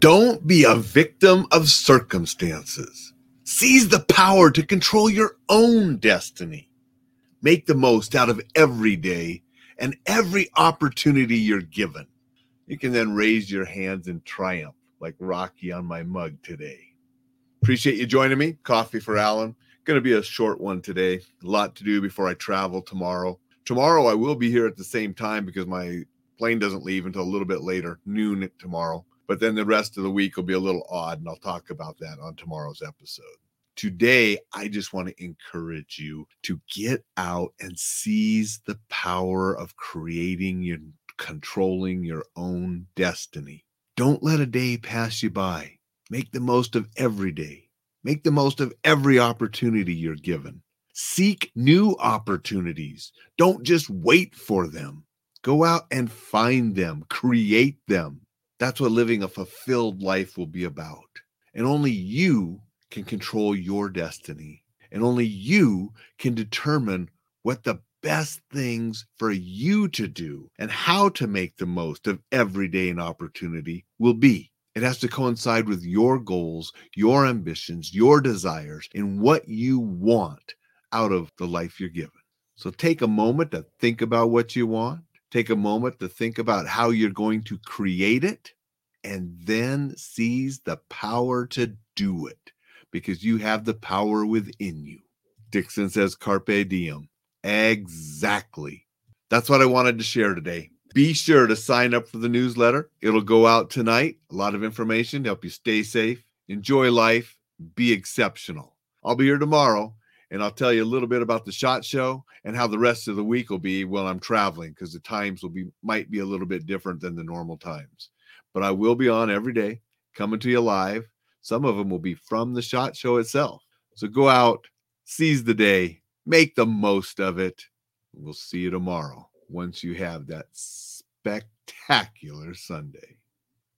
Don't be a victim of circumstances. Seize the power to control your own destiny. Make the most out of every day and every opportunity you're given. You can then raise your hands in triumph like Rocky on my mug today. Appreciate you joining me. Coffee for Alain. Going to be a short one today. A lot to do before I travel tomorrow. Tomorrow I will be here at the same time because my plane doesn't leave until a little bit later, noon tomorrow. But then the rest of the week will be a little odd, and I'll talk about that on tomorrow's episode. Today, I just want to encourage you to get out and seize the power of creating and controlling your own destiny. Don't let a day pass you by. Make the most of every day. Make the most of every opportunity you're given. Seek new opportunities. Don't just wait for them. Go out and find them, create them. That's what living a fulfilled life will be about. And only you can control your destiny. And only you can determine what the best things for you to do and how to make the most of every day and opportunity will be. It has to coincide with your goals, your ambitions, your desires, and what you want out of the life you're given. So take a moment to think about what you want. Take a moment to think about how you're going to create it and then seize the power to do it because you have the power within you. Dixon says, Carpe diem. Exactly. That's what I wanted to share today. Be sure to sign up for the newsletter. It'll go out tonight. A lot of information to help you stay safe, enjoy life, be exceptional. I'll be here tomorrow and I'll tell you a little bit about the shot show and how the rest of the week will be while I'm traveling because the times will be might be a little bit different than the normal times. But I will be on every day, coming to you live. Some of them will be from the shot show itself. So go out, seize the day, make the most of it. We'll see you tomorrow once you have that spectacular Sunday.